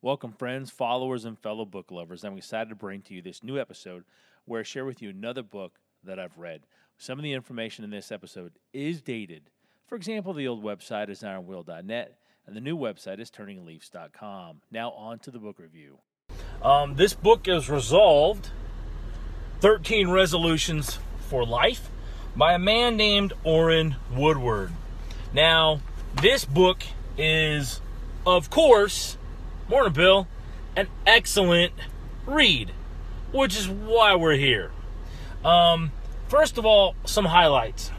Welcome, friends, followers, and fellow book lovers. I'm excited to bring to you this new episode where I share with you another book that I've read. Some of the information in this episode is dated. For example, the old website is ironwill.net and the new website is turningleafs.com. Now, on to the book review. Um, this book is Resolved 13 Resolutions for Life by a man named Orrin Woodward. Now, this book is, of course, Morning, Bill. An excellent read, which is why we're here. Um, first of all, some highlights.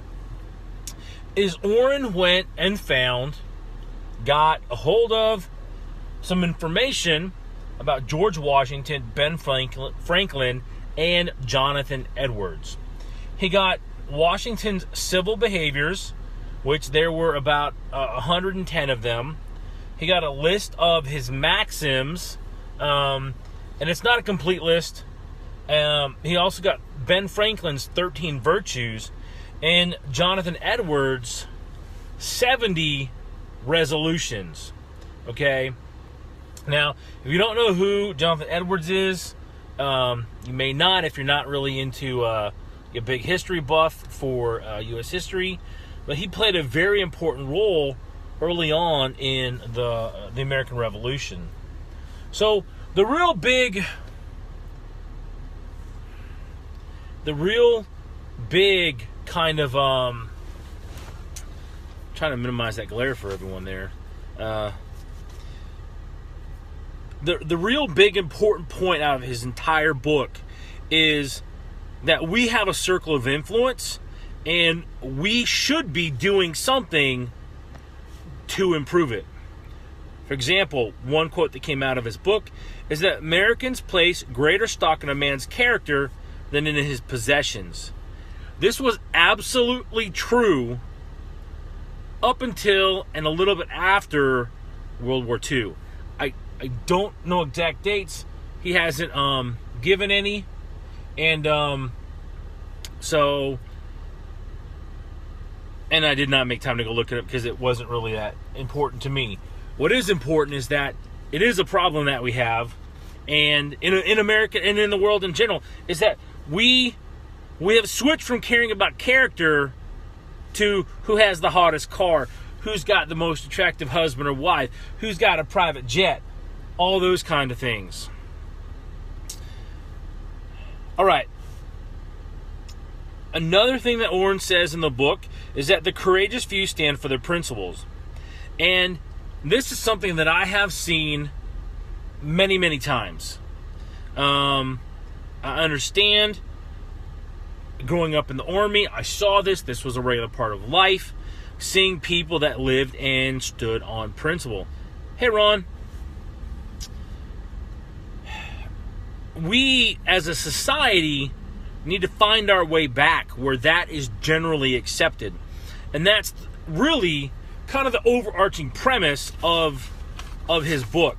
Is Orrin went and found, got a hold of some information about George Washington, Ben Franklin, and Jonathan Edwards. He got Washington's civil behaviors, which there were about uh, 110 of them he got a list of his maxims, um, and it's not a complete list. Um, he also got Ben Franklin's 13 virtues and Jonathan Edwards' 70 resolutions. Okay? Now, if you don't know who Jonathan Edwards is, um, you may not if you're not really into uh, a big history buff for uh, U.S. history, but he played a very important role early on in the the American Revolution. So the real big the real big kind of um trying to minimize that glare for everyone there. Uh, the the real big important point out of his entire book is that we have a circle of influence and we should be doing something to improve it. For example, one quote that came out of his book is that Americans place greater stock in a man's character than in his possessions. This was absolutely true up until and a little bit after World War II. I, I don't know exact dates. He hasn't um, given any. And um, so and I did not make time to go look it up because it wasn't really that important to me. What is important is that it is a problem that we have, and in in America and in the world in general, is that we we have switched from caring about character to who has the hottest car, who's got the most attractive husband or wife, who's got a private jet, all those kind of things. All right. Another thing that Orrin says in the book is that the courageous few stand for their principles. And this is something that I have seen many, many times. Um, I understand growing up in the army, I saw this. This was a regular part of life. Seeing people that lived and stood on principle. Hey, Ron. We as a society need to find our way back where that is generally accepted. And that's really kind of the overarching premise of of his book.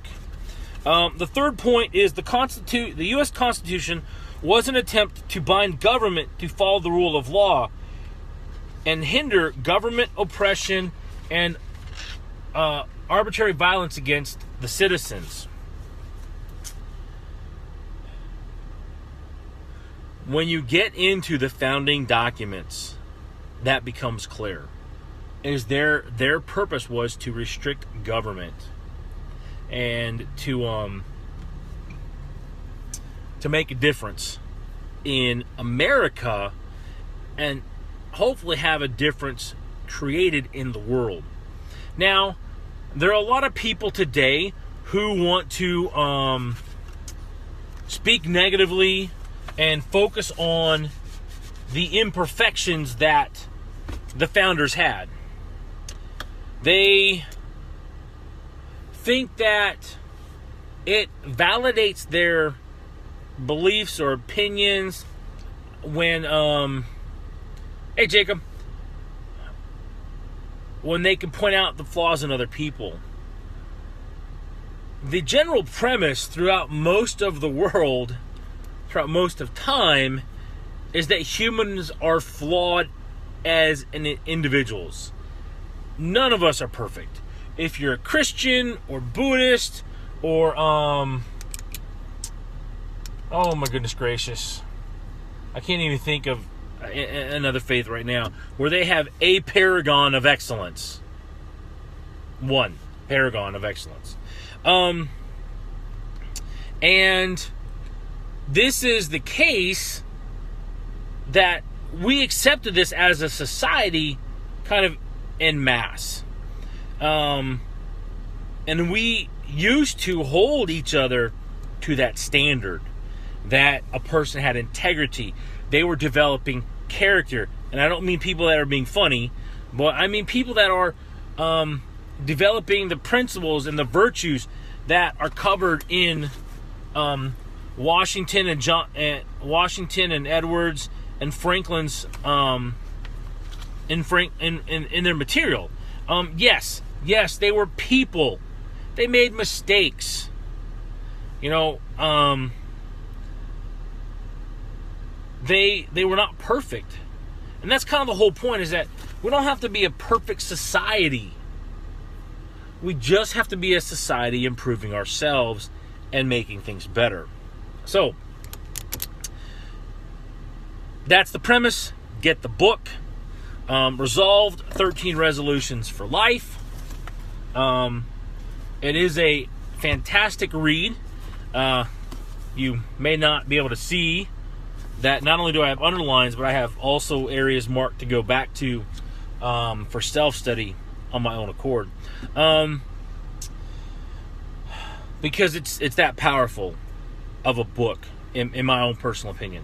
Um, the third point is the constitu- the U.S. Constitution was an attempt to bind government to follow the rule of law and hinder government oppression and uh, arbitrary violence against the citizens. When you get into the founding documents, that becomes clear. Is their their purpose was to restrict government and to um to make a difference in America and hopefully have a difference created in the world. Now, there are a lot of people today who want to um, speak negatively and focus on the imperfections that the founders had. They think that it validates their beliefs or opinions when um hey Jacob when they can point out the flaws in other people the general premise throughout most of the world throughout most of time is that humans are flawed as individuals. None of us are perfect. If you're a Christian or Buddhist or um oh my goodness gracious i can't even think of another faith right now where they have a paragon of excellence one paragon of excellence um and this is the case that we accepted this as a society kind of in mass um and we used to hold each other to that standard that a person had integrity. They were developing character. And I don't mean people that are being funny, but I mean people that are um, developing the principles and the virtues that are covered in um, Washington and John, and Washington and Edwards and Franklin's um, in Frank in, in, in their material. Um, yes, yes, they were people they made mistakes. You know, um, they they were not perfect. And that's kind of the whole point is that we don't have to be a perfect society. We just have to be a society improving ourselves and making things better. So, that's the premise. Get the book. Um, resolved 13 resolutions for life. Um, it is a fantastic read. Uh, you may not be able to see that not only do I have underlines, but I have also areas marked to go back to um, for self study on my own accord. Um, because it's it's that powerful of a book, in, in my own personal opinion.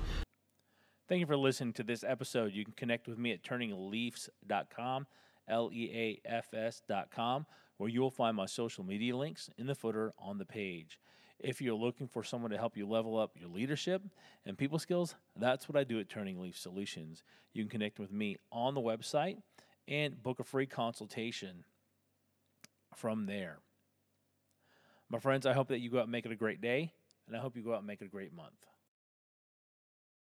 Thank you for listening to this episode. You can connect with me at turningleafs.com, L E A F S.com where you will find my social media links in the footer on the page. If you're looking for someone to help you level up your leadership and people skills, that's what I do at Turning Leaf Solutions. You can connect with me on the website and book a free consultation from there. My friends, I hope that you go out and make it a great day, and I hope you go out and make it a great month.